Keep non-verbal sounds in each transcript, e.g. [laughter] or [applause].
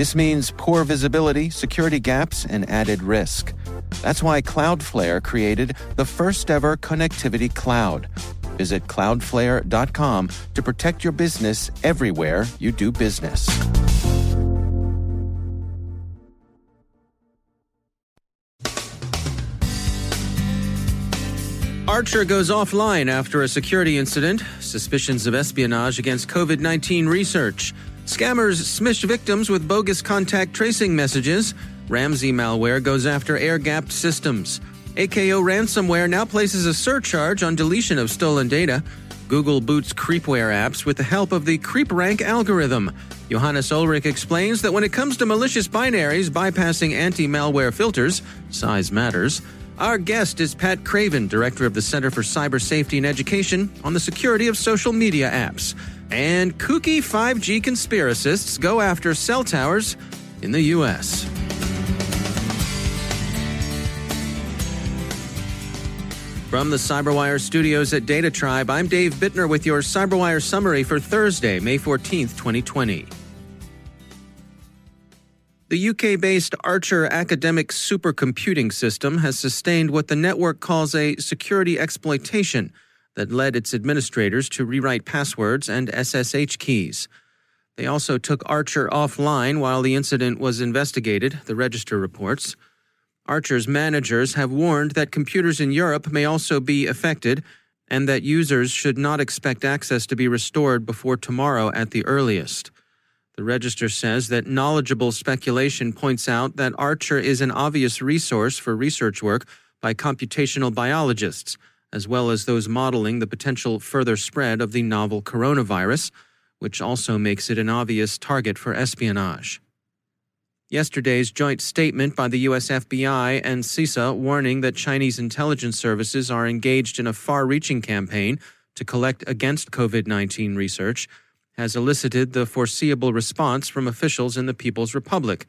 This means poor visibility, security gaps, and added risk. That's why Cloudflare created the first ever connectivity cloud. Visit cloudflare.com to protect your business everywhere you do business. Archer goes offline after a security incident, suspicions of espionage against COVID 19 research. Scammers smish victims with bogus contact tracing messages. Ramsay malware goes after air gapped systems. AKO ransomware now places a surcharge on deletion of stolen data. Google boots creepware apps with the help of the CreepRank algorithm. Johannes Ulrich explains that when it comes to malicious binaries bypassing anti malware filters, size matters. Our guest is Pat Craven, Director of the Center for Cyber Safety and Education on the security of social media apps. And kooky 5G conspiracists go after cell towers in the U.S. From the CyberWire studios at Data Tribe, I'm Dave Bittner with your CyberWire summary for Thursday, May 14th, 2020. The UK based Archer academic supercomputing system has sustained what the network calls a security exploitation that led its administrators to rewrite passwords and SSH keys. They also took Archer offline while the incident was investigated, the Register reports. Archer's managers have warned that computers in Europe may also be affected and that users should not expect access to be restored before tomorrow at the earliest. The Register says that knowledgeable speculation points out that Archer is an obvious resource for research work by computational biologists, as well as those modeling the potential further spread of the novel coronavirus, which also makes it an obvious target for espionage. Yesterday's joint statement by the US FBI and CISA warning that Chinese intelligence services are engaged in a far reaching campaign to collect against COVID 19 research has elicited the foreseeable response from officials in the People's Republic.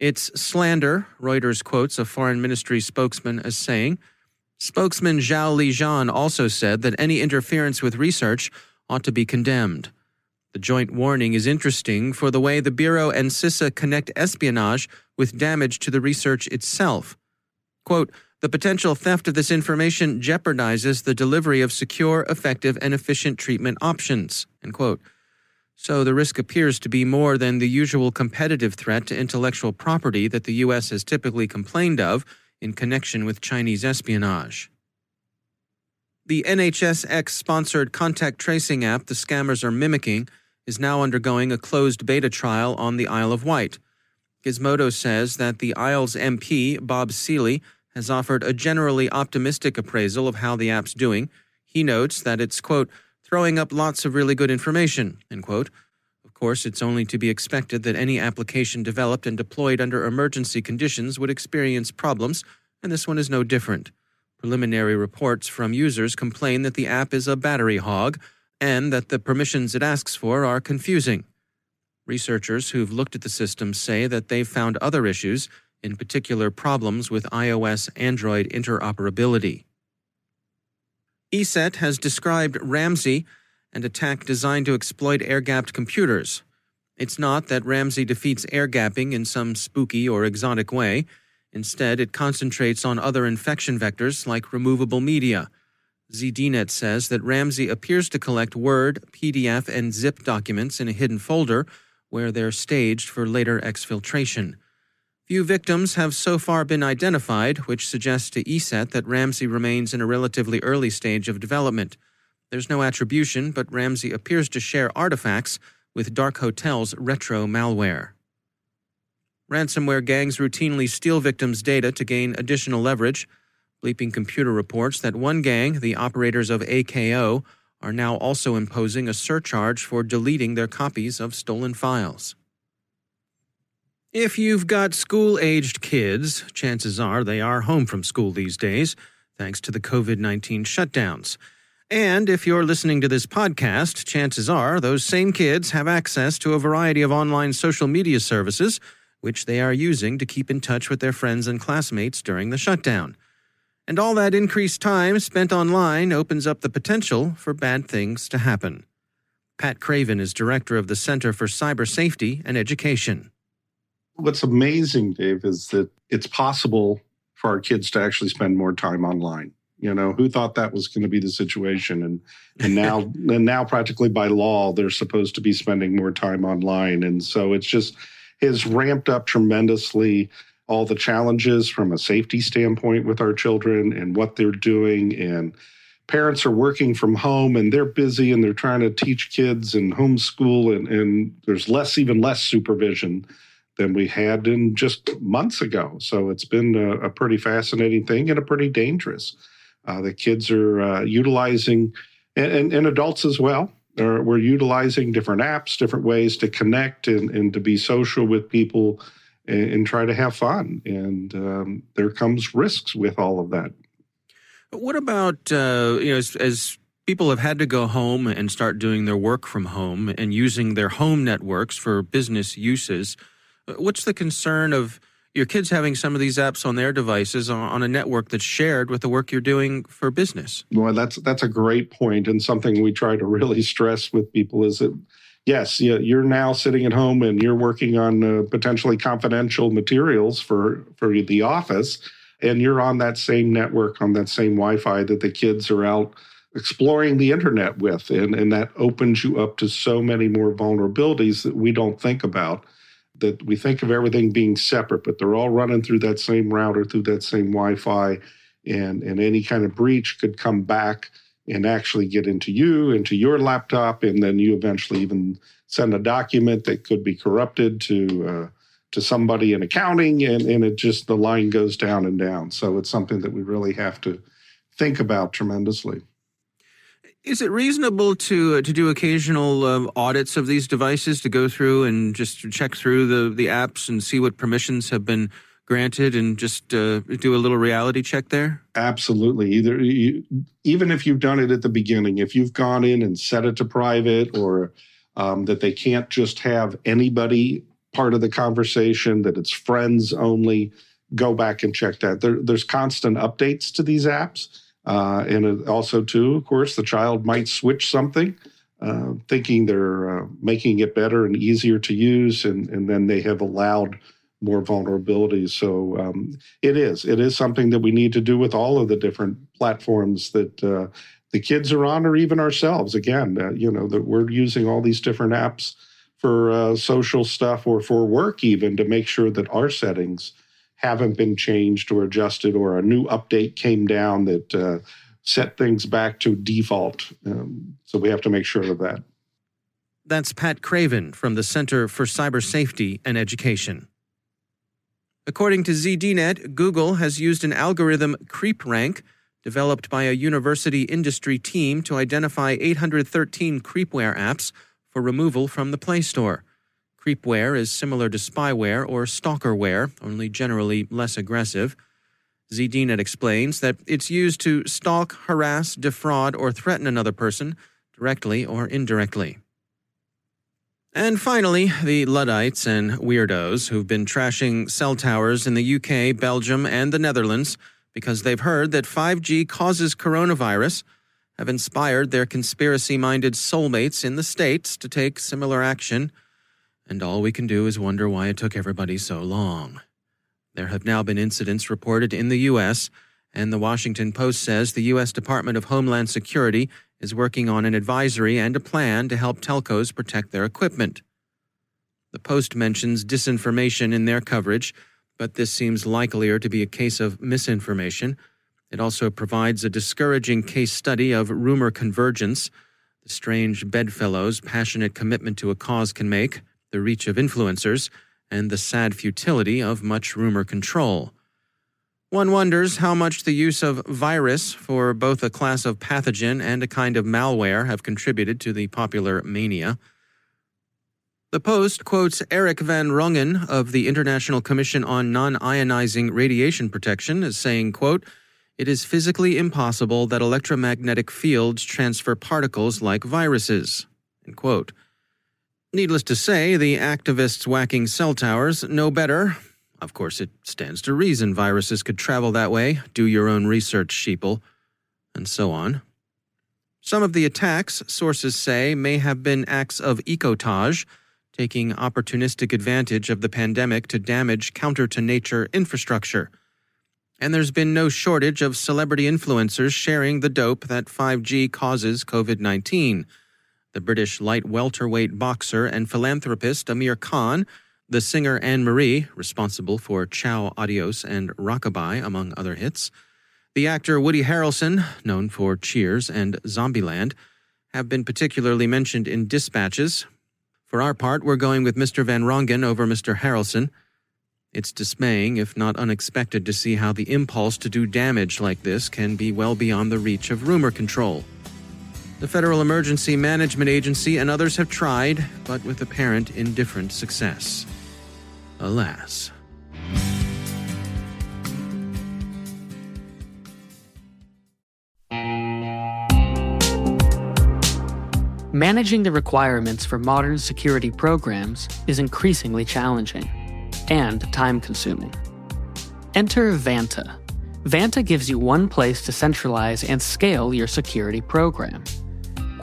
It's slander, Reuters quotes a foreign ministry spokesman as saying. Spokesman Zhao Lijian also said that any interference with research ought to be condemned. The joint warning is interesting for the way the Bureau and CISA connect espionage with damage to the research itself. Quote, the potential theft of this information jeopardizes the delivery of secure, effective, and efficient treatment options. End quote. So the risk appears to be more than the usual competitive threat to intellectual property that the U.S. has typically complained of in connection with Chinese espionage. The NHSX sponsored contact tracing app the scammers are mimicking is now undergoing a closed beta trial on the Isle of Wight. Gizmodo says that the Isle's MP, Bob Seely, has offered a generally optimistic appraisal of how the app's doing. He notes that it's, quote, throwing up lots of really good information, end quote. Of course, it's only to be expected that any application developed and deployed under emergency conditions would experience problems, and this one is no different. Preliminary reports from users complain that the app is a battery hog and that the permissions it asks for are confusing. Researchers who've looked at the system say that they've found other issues, in particular problems with iOS Android interoperability. ESET has described Ramsay, an attack designed to exploit air gapped computers. It's not that Ramsay defeats air gapping in some spooky or exotic way. Instead, it concentrates on other infection vectors like removable media. ZDNet says that Ramsay appears to collect Word, PDF, and zip documents in a hidden folder where they're staged for later exfiltration. Few victims have so far been identified, which suggests to ESET that Ramsay remains in a relatively early stage of development. There's no attribution, but Ramsay appears to share artifacts with Dark Hotel's retro malware. Ransomware gangs routinely steal victims' data to gain additional leverage. Bleeping Computer reports that one gang, the operators of AKO, are now also imposing a surcharge for deleting their copies of stolen files. If you've got school aged kids, chances are they are home from school these days, thanks to the COVID 19 shutdowns. And if you're listening to this podcast, chances are those same kids have access to a variety of online social media services, which they are using to keep in touch with their friends and classmates during the shutdown. And all that increased time spent online opens up the potential for bad things to happen. Pat Craven is director of the Center for Cyber Safety and Education what's amazing, Dave, is that it's possible for our kids to actually spend more time online. You know, who thought that was going to be the situation? And and now [laughs] and now practically by law, they're supposed to be spending more time online. And so it's just has ramped up tremendously all the challenges from a safety standpoint with our children and what they're doing and parents are working from home and they're busy and they're trying to teach kids and homeschool and, and there's less even less supervision than we had in just months ago. So it's been a, a pretty fascinating thing and a pretty dangerous. Uh, the kids are uh, utilizing, and, and, and, adults as well, are, we're utilizing different apps, different ways to connect and, and to be social with people and, and try to have fun. And um, there comes risks with all of that. What about, uh, you know, as, as people have had to go home and start doing their work from home and using their home networks for business uses? What's the concern of your kids having some of these apps on their devices on, a network that's shared with the work you're doing for business? Well, that's that's a great point and something we try to really stress with people is that yes, you're now sitting at home and you're working on uh, potentially confidential materials for for the office and you're on that same network on that same Wi-Fi that the kids are out exploring the internet with and and that opens you up to so many more vulnerabilities that we don't think about that we think of everything being separate, but they're all running through that same router, through that same Wi-Fi, and and any kind of breach could come back and actually get into you, into your laptop, and then you eventually even send a document that could be corrupted to uh, to somebody in accounting, and and it just the line goes down and down. So it's something that we really have to think about tremendously. Is it reasonable to uh, to do occasional uh, audits of these devices to go through and just check through the the apps and see what permissions have been granted and just uh, do a little reality check there? Absolutely. Either you, even if you've done it at the beginning, if you've gone in and set it to private or um, that they can't just have anybody part of the conversation, that it's friends only, go back and check that. There, there's constant updates to these apps. Uh, and also, too, of course, the child might switch something, uh, thinking they're uh, making it better and easier to use, and, and then they have allowed more vulnerabilities. So um, it is. It is something that we need to do with all of the different platforms that uh, the kids are on, or even ourselves. Again, uh, you know, that we're using all these different apps for uh, social stuff or for work, even to make sure that our settings haven't been changed or adjusted, or a new update came down that uh, set things back to default. Um, so we have to make sure of that. That's Pat Craven from the Center for Cyber Safety and Education. According to ZDNet, Google has used an algorithm CreepRank developed by a university industry team to identify 813 creepware apps for removal from the Play Store. Creepware is similar to spyware or stalkerware, only generally less aggressive. ZDNet explains that it's used to stalk, harass, defraud, or threaten another person, directly or indirectly. And finally, the Luddites and weirdos who've been trashing cell towers in the UK, Belgium, and the Netherlands because they've heard that 5G causes coronavirus have inspired their conspiracy minded soulmates in the States to take similar action and all we can do is wonder why it took everybody so long. There have now been incidents reported in the U.S., and the Washington Post says the U.S. Department of Homeland Security is working on an advisory and a plan to help telcos protect their equipment. The Post mentions disinformation in their coverage, but this seems likelier to be a case of misinformation. It also provides a discouraging case study of rumor convergence, the strange bedfellows passionate commitment to a cause can make the reach of influencers, and the sad futility of much rumor control. One wonders how much the use of virus for both a class of pathogen and a kind of malware have contributed to the popular mania. The Post quotes Eric van Rongen of the International Commission on Non-Ionizing Radiation Protection as saying, quote, it is physically impossible that electromagnetic fields transfer particles like viruses. End quote. Needless to say, the activists whacking cell towers know better. Of course, it stands to reason viruses could travel that way. Do your own research, sheeple. And so on. Some of the attacks, sources say, may have been acts of ecotage taking opportunistic advantage of the pandemic to damage counter to nature infrastructure. And there's been no shortage of celebrity influencers sharing the dope that 5G causes COVID 19. The British light welterweight boxer and philanthropist Amir Khan, the singer Anne Marie, responsible for Ciao Adios and Rockabye, among other hits, the actor Woody Harrelson, known for Cheers and Zombieland, have been particularly mentioned in dispatches, for our part, we're going with Mr. Van Rongen over Mr. Harrelson. It's dismaying, if not unexpected, to see how the impulse to do damage like this can be well beyond the reach of rumor control. The Federal Emergency Management Agency and others have tried, but with apparent indifferent success. Alas. Managing the requirements for modern security programs is increasingly challenging and time consuming. Enter Vanta. Vanta gives you one place to centralize and scale your security program.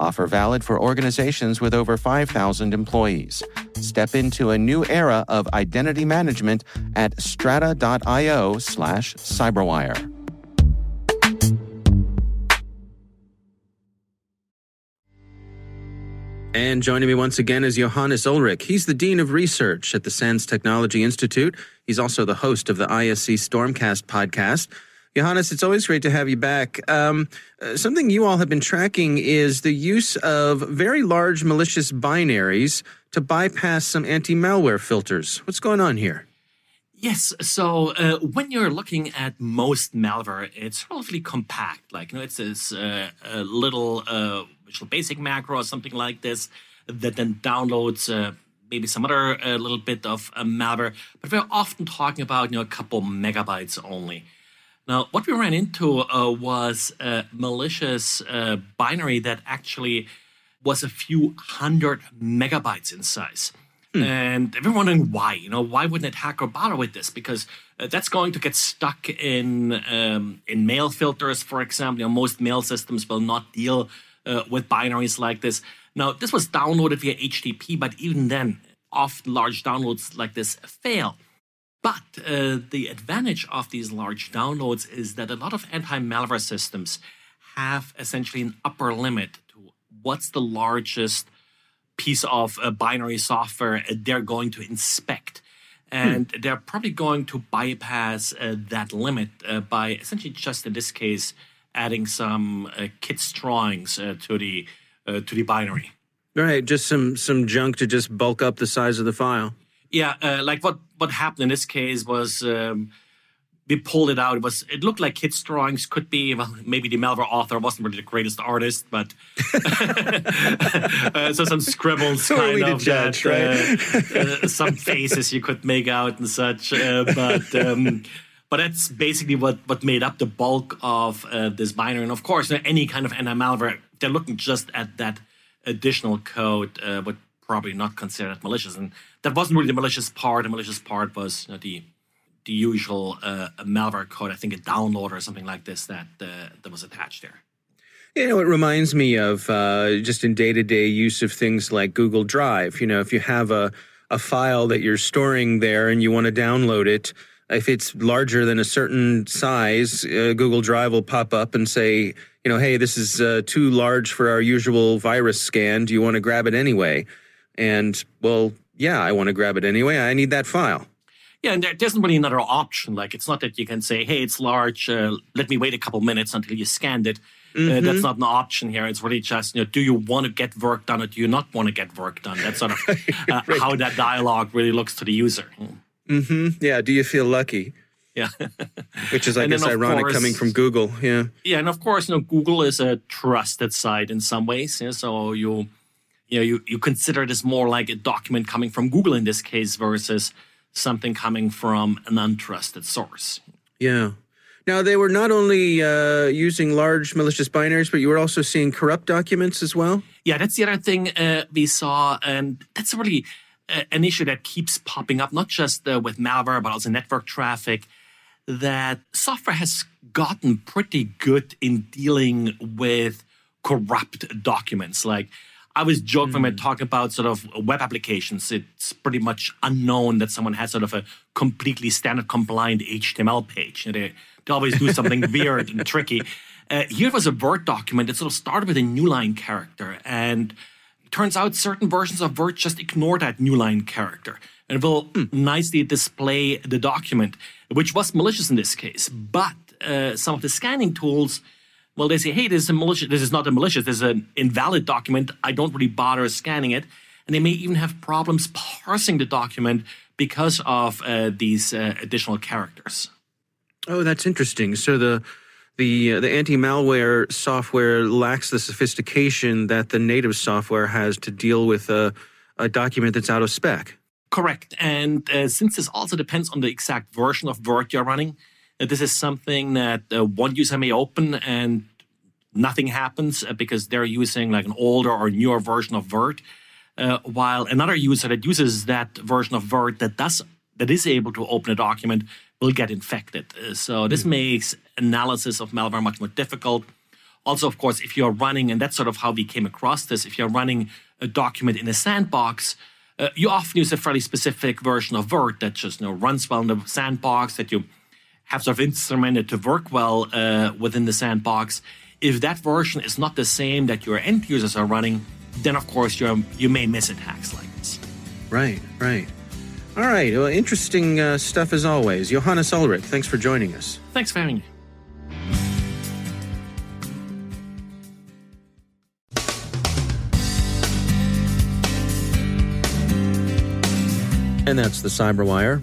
Offer valid for organizations with over 5,000 employees. Step into a new era of identity management at strata.io slash cyberwire. And joining me once again is Johannes Ulrich. He's the Dean of Research at the SANS Technology Institute. He's also the host of the ISC Stormcast podcast. Johannes, it's always great to have you back. Um, uh, something you all have been tracking is the use of very large malicious binaries to bypass some anti malware filters. What's going on here? Yes, so uh, when you're looking at most malware, it's relatively compact. Like, you know, it's this uh, little uh, Basic macro or something like this that then downloads uh, maybe some other little bit of malware. But we're often talking about you know a couple megabytes only. Now, what we ran into uh, was a malicious uh, binary that actually was a few hundred megabytes in size. Hmm. And everyone wondering why. You know, why wouldn't a hacker bother with this? Because uh, that's going to get stuck in um, in mail filters, for example. You know, most mail systems will not deal uh, with binaries like this. Now, this was downloaded via HTTP, but even then, often large downloads like this fail. But uh, the advantage of these large downloads is that a lot of anti malware systems have essentially an upper limit to what's the largest piece of uh, binary software they're going to inspect. And hmm. they're probably going to bypass uh, that limit uh, by essentially just in this case adding some uh, kits drawings uh, to the uh, to the binary. Right, just some some junk to just bulk up the size of the file. Yeah, like what what happened in this case was. Um, we pulled it out. It was it looked like kits drawings could be well maybe the malware author wasn't really the greatest artist, but [laughs] uh, so some scribbles kind of judge, that, right? uh, [laughs] uh, some faces you could make out and such. Uh, but um, but that's basically what what made up the bulk of uh, this binary. And of course, any kind of anti malware, they're looking just at that additional code, uh, would probably not consider malicious. And that wasn't really the malicious part. The malicious part was you know, the the usual uh, malware code. I think a downloader or something like this that uh, that was attached there. You know, it reminds me of uh, just in day to day use of things like Google Drive. You know, if you have a a file that you're storing there and you want to download it, if it's larger than a certain size, uh, Google Drive will pop up and say, you know, hey, this is uh, too large for our usual virus scan. Do you want to grab it anyway? And well, yeah, I want to grab it anyway. I need that file. Yeah, and there, isn't really another option. Like, it's not that you can say, hey, it's large, uh, let me wait a couple minutes until you scanned it. Mm-hmm. Uh, that's not an option here. It's really just, you know, do you want to get work done or do you not want to get work done? That's sort of [laughs] uh, right. how that dialogue really looks to the user. Mm-hmm. Yeah. Do you feel lucky? Yeah. [laughs] Which is, I guess, ironic course, coming from Google. Yeah. Yeah. And of course, you know, Google is a trusted site in some ways. Yeah? So you, you know, you, you consider this more like a document coming from Google in this case versus something coming from an untrusted source. Yeah. Now, they were not only uh, using large malicious binaries, but you were also seeing corrupt documents as well? Yeah, that's the other thing uh, we saw. And that's really uh, an issue that keeps popping up, not just uh, with malware, but also network traffic. That software has gotten pretty good in dealing with corrupt documents. Like, I was joking mm. when we talking about sort of web applications. It's pretty much unknown that someone has sort of a completely standard compliant HTML page. They, they always do something [laughs] weird and tricky. Uh, here was a Word document that sort of started with a new line character. And turns out certain versions of Word just ignore that new line character and will mm. nicely display the document, which was malicious in this case. But uh, some of the scanning tools well, they say, hey, this is a malicious, this is not a malicious, this is an invalid document. I don't really bother scanning it. And they may even have problems parsing the document because of uh, these uh, additional characters. Oh, that's interesting. So the the uh, the anti-malware software lacks the sophistication that the native software has to deal with a, a document that's out of spec. Correct. And uh, since this also depends on the exact version of Word you're running, this is something that uh, one user may open and nothing happens uh, because they're using like an older or newer version of Word, uh, while another user that uses that version of Word that does that is able to open a document will get infected. Uh, so this mm makes analysis of malware much more difficult. Also, of course, if you're running, and that's sort of how we came across this, if you're running a document in a sandbox, uh, you often use a fairly specific version of Word that just you know runs well in the sandbox that you have sort of instrumented to work well uh, within the sandbox. If that version is not the same that your end users are running, then of course you you may miss attacks like this. Right, right. All right. Well, interesting uh, stuff as always. Johannes Ulrich, thanks for joining us. Thanks for having me. And that's the Cyberwire.